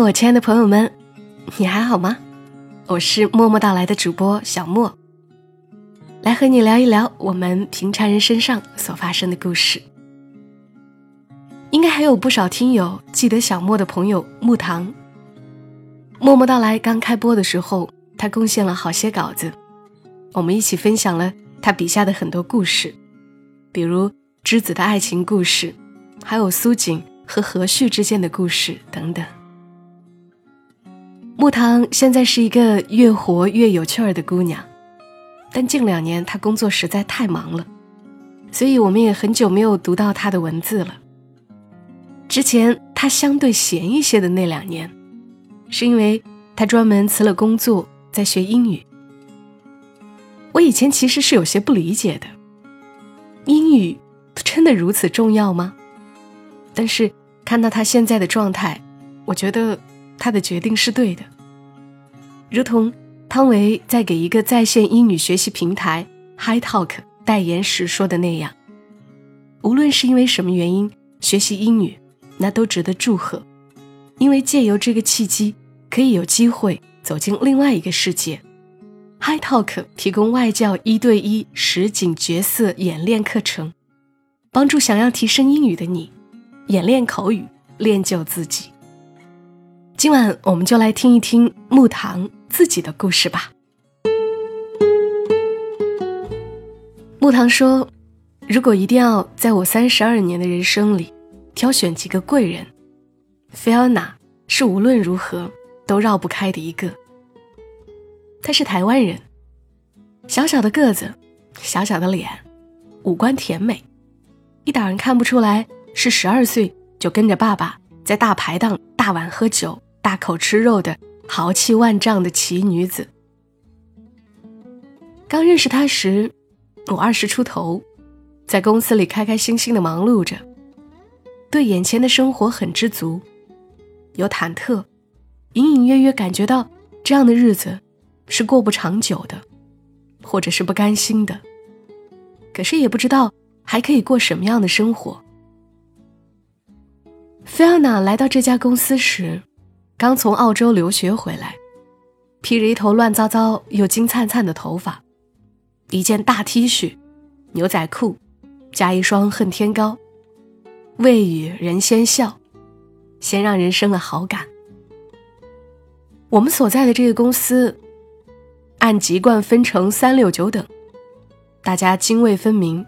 我亲爱的朋友们，你还好吗？我是默默到来的主播小莫，来和你聊一聊我们平常人身上所发生的故事。应该还有不少听友记得小莫的朋友木糖。默默到来刚开播的时候，他贡献了好些稿子，我们一起分享了他笔下的很多故事，比如栀子的爱情故事，还有苏锦和何旭之间的故事等等。木糖现在是一个越活越有趣儿的姑娘，但近两年她工作实在太忙了，所以我们也很久没有读到她的文字了。之前她相对闲一些的那两年，是因为她专门辞了工作在学英语。我以前其实是有些不理解的，英语真的如此重要吗？但是看到她现在的状态，我觉得。他的决定是对的，如同汤唯在给一个在线英语学习平台 HiTalk 代言时说的那样：“无论是因为什么原因学习英语，那都值得祝贺，因为借由这个契机，可以有机会走进另外一个世界。”HiTalk 提供外教一对一实景角色演练课程，帮助想要提升英语的你演练口语，练就自己。今晚我们就来听一听木糖自己的故事吧。木糖说：“如果一定要在我三十二年的人生里挑选几个贵人，菲奥娜是无论如何都绕不开的一个。她是台湾人，小小的个子，小小的脸，五官甜美，一打人看不出来是十二岁就跟着爸爸在大排档大碗喝酒。”大口吃肉的豪气万丈的奇女子。刚认识她时，我二十出头，在公司里开开心心的忙碌着，对眼前的生活很知足，有忐忑，隐隐约约感觉到这样的日子是过不长久的，或者是不甘心的。可是也不知道还可以过什么样的生活。菲奥娜来到这家公司时。刚从澳洲留学回来，披着一头乱糟糟又金灿灿的头发，一件大 T 恤、牛仔裤，加一双恨天高，未与人先笑，先让人生了好感。我们所在的这个公司，按籍贯分成三六九等，大家泾渭分明，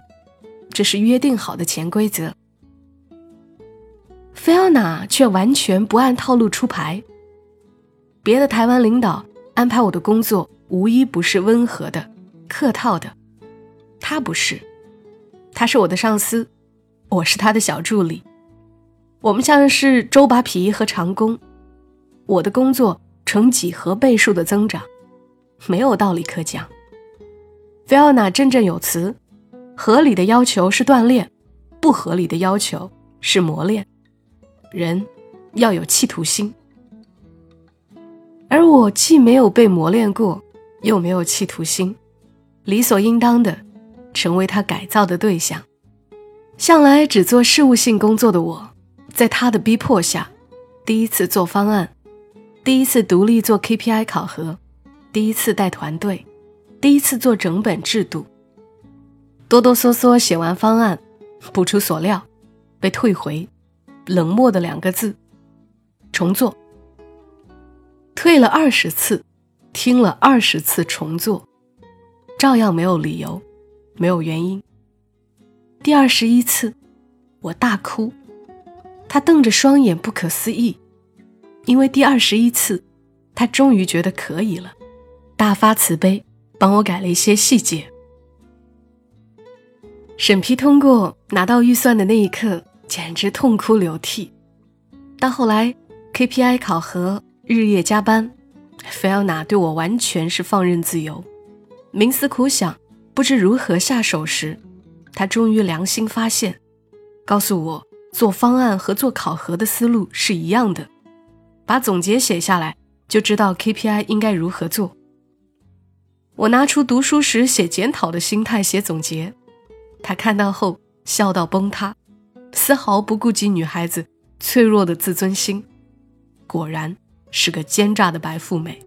这是约定好的潜规则。菲奥娜却完全不按套路出牌。别的台湾领导安排我的工作，无一不是温和的、客套的。他不是，他是我的上司，我是他的小助理。我们像是周扒皮和长工，我的工作呈几何倍数的增长，没有道理可讲。菲奥娜振振有词：合理的要求是锻炼，不合理的要求是磨练。人要有企图心，而我既没有被磨练过，又没有企图心，理所应当的成为他改造的对象。向来只做事务性工作的我，在他的逼迫下，第一次做方案，第一次独立做 KPI 考核，第一次带团队，第一次做整本制度，哆哆嗦嗦写完方案，不出所料，被退回。冷漠的两个字，重做。退了二十次，听了二十次重做，照样没有理由，没有原因。第二十一次，我大哭，他瞪着双眼，不可思议，因为第二十一次，他终于觉得可以了，大发慈悲，帮我改了一些细节。审批通过，拿到预算的那一刻。简直痛哭流涕。到后来，KPI 考核日夜加班，菲奥娜对我完全是放任自由。冥思苦想，不知如何下手时，他终于良心发现，告诉我做方案和做考核的思路是一样的。把总结写下来，就知道 KPI 应该如何做。我拿出读书时写检讨的心态写总结，他看到后笑到崩塌。丝毫不顾及女孩子脆弱的自尊心，果然是个奸诈的白富美。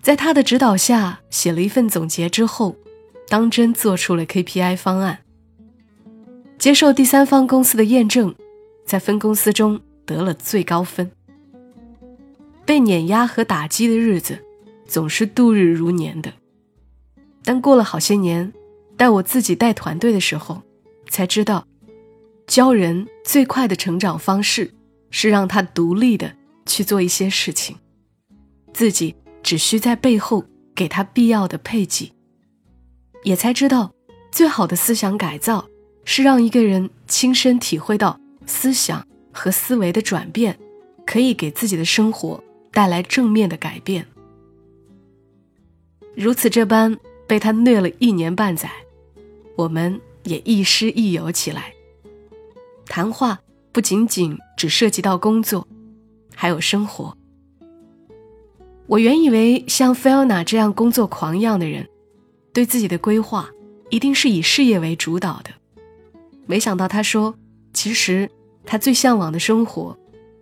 在他的指导下，写了一份总结之后，当真做出了 KPI 方案。接受第三方公司的验证，在分公司中得了最高分。被碾压和打击的日子，总是度日如年的。但过了好些年，带我自己带团队的时候，才知道，教人最快的成长方式，是让他独立的去做一些事情，自己。只需在背后给他必要的配给，也才知道，最好的思想改造是让一个人亲身体会到思想和思维的转变，可以给自己的生活带来正面的改变。如此这般被他虐了一年半载，我们也亦师亦友起来。谈话不仅仅只涉及到工作，还有生活。我原以为像菲奥娜这样工作狂一样的人，对自己的规划一定是以事业为主导的。没想到他说，其实他最向往的生活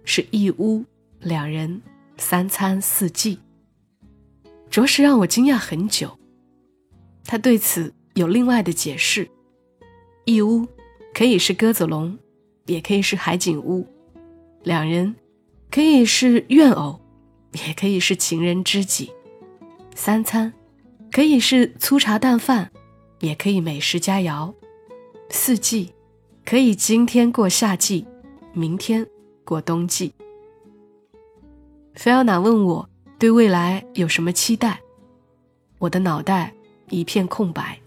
是一屋两人三餐四季，着实让我惊讶很久。他对此有另外的解释：一屋可以是鸽子笼，也可以是海景屋；两人可以是怨偶。也可以是情人知己，三餐可以是粗茶淡饭，也可以美食佳肴，四季可以今天过夏季，明天过冬季。菲奥娜问我对未来有什么期待，我的脑袋一片空白，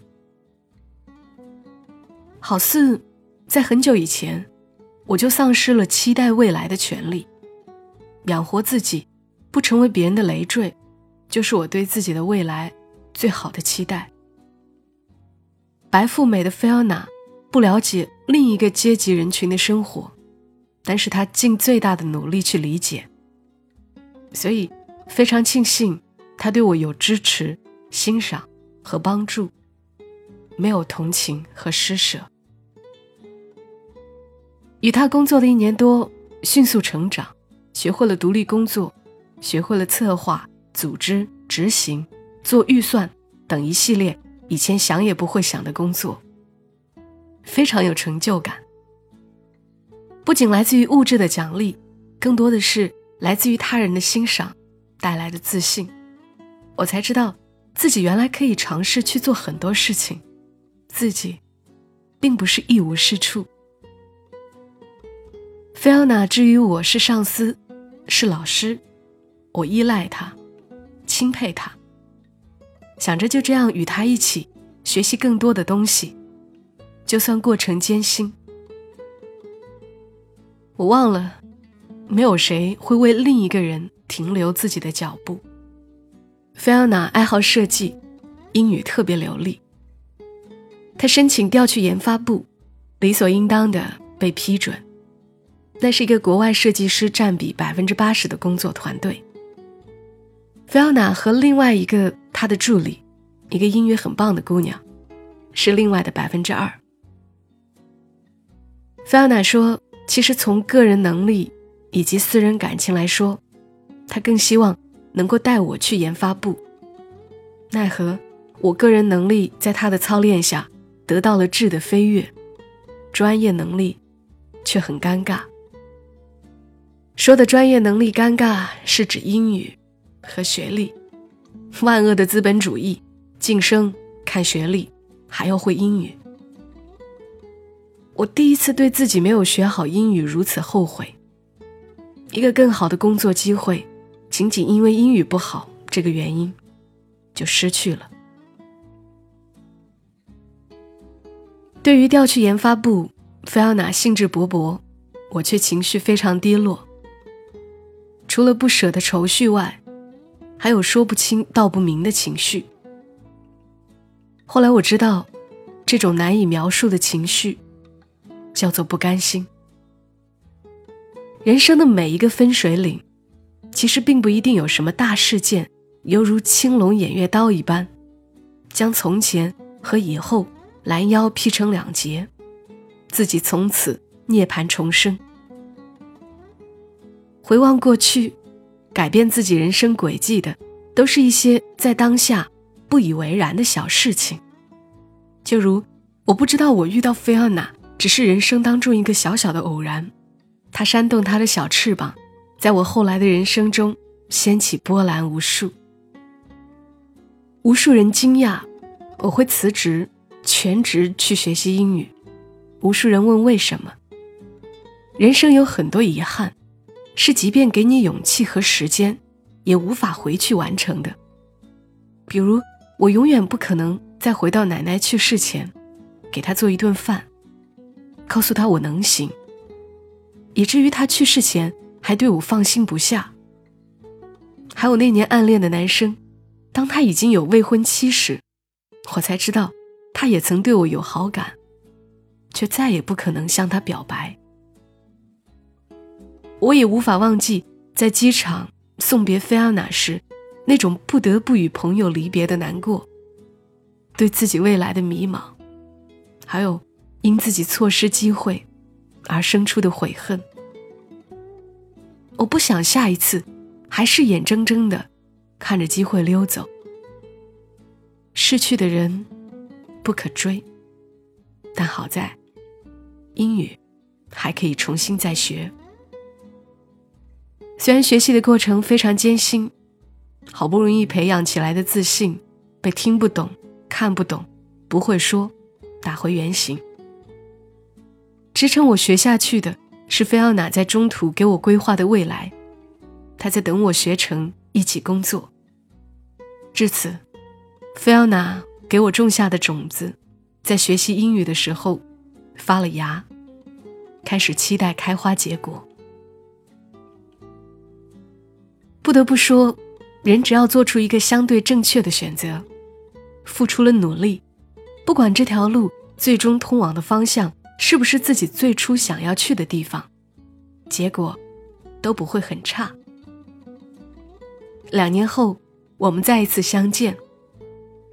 好似在很久以前我就丧失了期待未来的权利，养活自己。不成为别人的累赘，就是我对自己的未来最好的期待。白富美的菲奥娜不了解另一个阶级人群的生活，但是她尽最大的努力去理解，所以非常庆幸她对我有支持、欣赏和帮助，没有同情和施舍。与他工作的一年多，迅速成长，学会了独立工作。学会了策划、组织、执行、做预算等一系列以前想也不会想的工作，非常有成就感。不仅来自于物质的奖励，更多的是来自于他人的欣赏带来的自信。我才知道自己原来可以尝试去做很多事情，自己并不是一无是处。菲奥娜至于我是上司，是老师。我依赖他，钦佩他，想着就这样与他一起学习更多的东西，就算过程艰辛。我忘了，没有谁会为另一个人停留自己的脚步。菲奥娜爱好设计，英语特别流利。她申请调去研发部，理所应当的被批准。那是一个国外设计师占比百分之八十的工作团队。菲奥娜和另外一个她的助理，一个英语很棒的姑娘，是另外的百分之二。菲奥娜说：“其实从个人能力以及私人感情来说，她更希望能够带我去研发部。奈何我个人能力在她的操练下得到了质的飞跃，专业能力却很尴尬。说的专业能力尴尬，是指英语。”和学历，万恶的资本主义，晋升看学历，还要会英语。我第一次对自己没有学好英语如此后悔。一个更好的工作机会，仅仅因为英语不好这个原因，就失去了。对于调去研发部，菲奥娜兴致勃勃，我却情绪非常低落。除了不舍的愁绪外，还有说不清道不明的情绪。后来我知道，这种难以描述的情绪，叫做不甘心。人生的每一个分水岭，其实并不一定有什么大事件，犹如青龙偃月刀一般，将从前和以后拦腰劈成两截，自己从此涅槃重生。回望过去，改变自己人生轨迹的，都是一些在当下不以为然的小事情。就如我不知道我遇到菲奥娜只是人生当中一个小小的偶然，她扇动她的小翅膀，在我后来的人生中掀起波澜无数。无数人惊讶我会辞职全职去学习英语，无数人问为什么。人生有很多遗憾，是即便给你勇气和时间，也无法回去完成的。比如，我永远不可能再回到奶奶去世前，给她做一顿饭，告诉她我能行，以至于她去世前还对我放心不下。还有那年暗恋的男生，当他已经有未婚妻时，我才知道，他也曾对我有好感，却再也不可能向他表白。我也无法忘记在机场送别菲奥娜时，那种不得不与朋友离别的难过，对自己未来的迷茫，还有因自己错失机会而生出的悔恨。我不想下一次还是眼睁睁的看着机会溜走。逝去的人不可追，但好在英语还可以重新再学。虽然学习的过程非常艰辛，好不容易培养起来的自信被听不懂、看不懂、不会说打回原形。支撑我学下去的是菲奥娜在中途给我规划的未来，她在等我学成，一起工作。至此，菲奥娜给我种下的种子，在学习英语的时候发了芽，开始期待开花结果。不得不说，人只要做出一个相对正确的选择，付出了努力，不管这条路最终通往的方向是不是自己最初想要去的地方，结果都不会很差。两年后，我们再一次相见，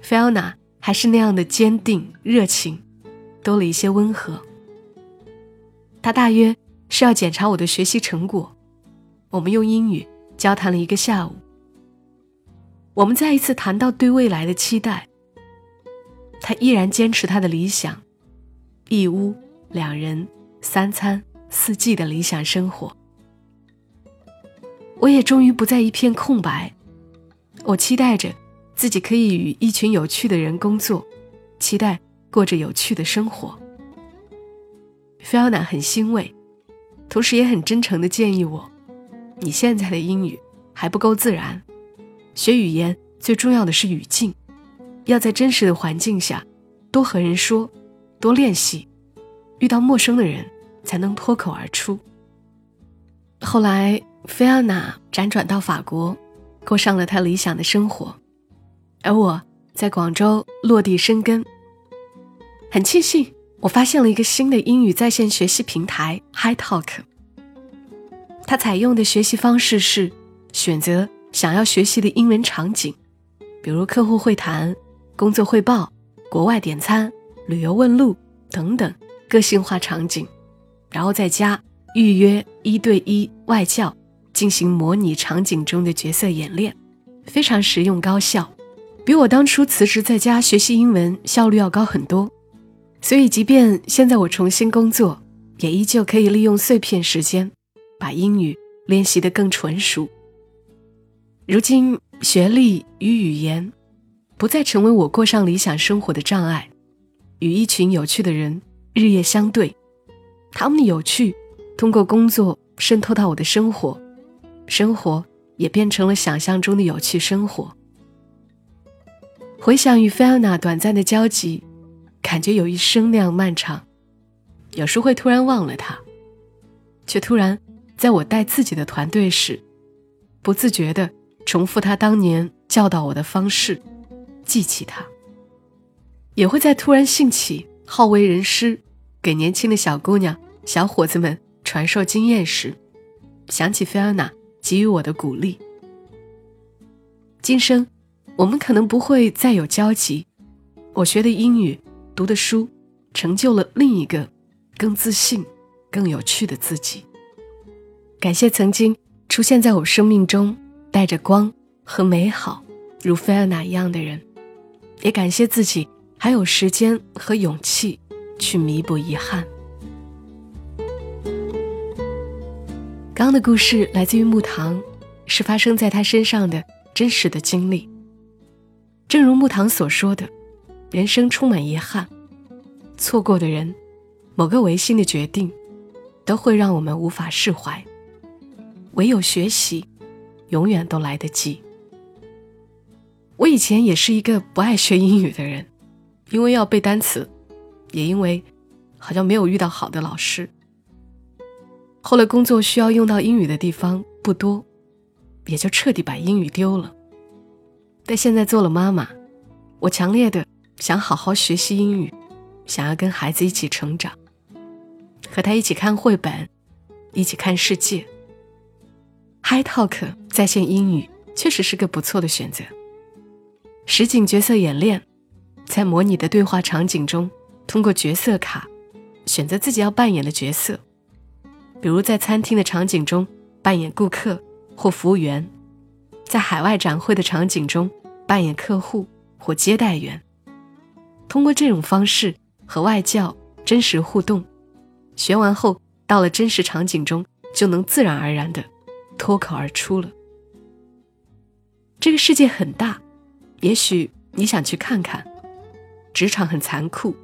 菲奥娜还是那样的坚定热情，多了一些温和。他大约是要检查我的学习成果，我们用英语。交谈了一个下午，我们再一次谈到对未来的期待。他依然坚持他的理想，一屋两人三餐四季的理想生活。我也终于不再一片空白，我期待着自己可以与一群有趣的人工作，期待过着有趣的生活。菲奥娜很欣慰，同时也很真诚的建议我。你现在的英语还不够自然，学语言最重要的是语境，要在真实的环境下多和人说，多练习，遇到陌生的人才能脱口而出。后来，菲奥娜辗转到法国，过上了她理想的生活，而我在广州落地生根。很庆幸，我发现了一个新的英语在线学习平台 Hi Talk。他采用的学习方式是选择想要学习的英文场景，比如客户会谈、工作汇报、国外点餐、旅游问路等等个性化场景，然后在家预约一对一外教进行模拟场景中的角色演练，非常实用高效，比我当初辞职在家学习英文效率要高很多。所以，即便现在我重新工作，也依旧可以利用碎片时间。把英语练习得更纯熟。如今，学历与语言不再成为我过上理想生活的障碍。与一群有趣的人日夜相对，他们的有趣通过工作渗透到我的生活，生活也变成了想象中的有趣生活。回想与菲奥娜短暂的交集，感觉有一生那样漫长。有时会突然忘了他，却突然。在我带自己的团队时，不自觉地重复他当年教导我的方式，记起他；也会在突然兴起好为人师，给年轻的小姑娘、小伙子们传授经验时，想起菲安娜给予我的鼓励。今生，我们可能不会再有交集。我学的英语、读的书，成就了另一个更自信、更有趣的自己。感谢曾经出现在我生命中带着光和美好，如菲尔娜一样的人，也感谢自己还有时间和勇气去弥补遗憾。刚的故事来自于木糖，是发生在他身上的真实的经历。正如木糖所说的，人生充满遗憾，错过的人，某个违心的决定，都会让我们无法释怀。唯有学习，永远都来得及。我以前也是一个不爱学英语的人，因为要背单词，也因为好像没有遇到好的老师。后来工作需要用到英语的地方不多，也就彻底把英语丢了。但现在做了妈妈，我强烈的想好好学习英语，想要跟孩子一起成长，和他一起看绘本，一起看世界。HiTalk 在线英语确实是个不错的选择。实景角色演练，在模拟的对话场景中，通过角色卡选择自己要扮演的角色，比如在餐厅的场景中扮演顾客或服务员，在海外展会的场景中扮演客户或接待员。通过这种方式和外教真实互动，学完后到了真实场景中就能自然而然的。脱口而出了。这个世界很大，也许你想去看看；职场很残酷，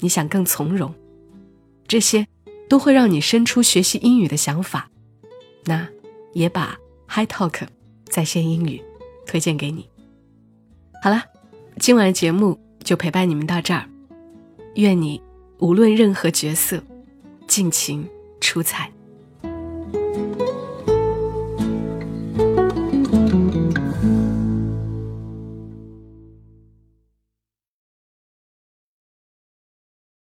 你想更从容。这些都会让你生出学习英语的想法。那也把 HiTalk 在线英语推荐给你。好了，今晚的节目就陪伴你们到这儿。愿你无论任何角色，尽情出彩。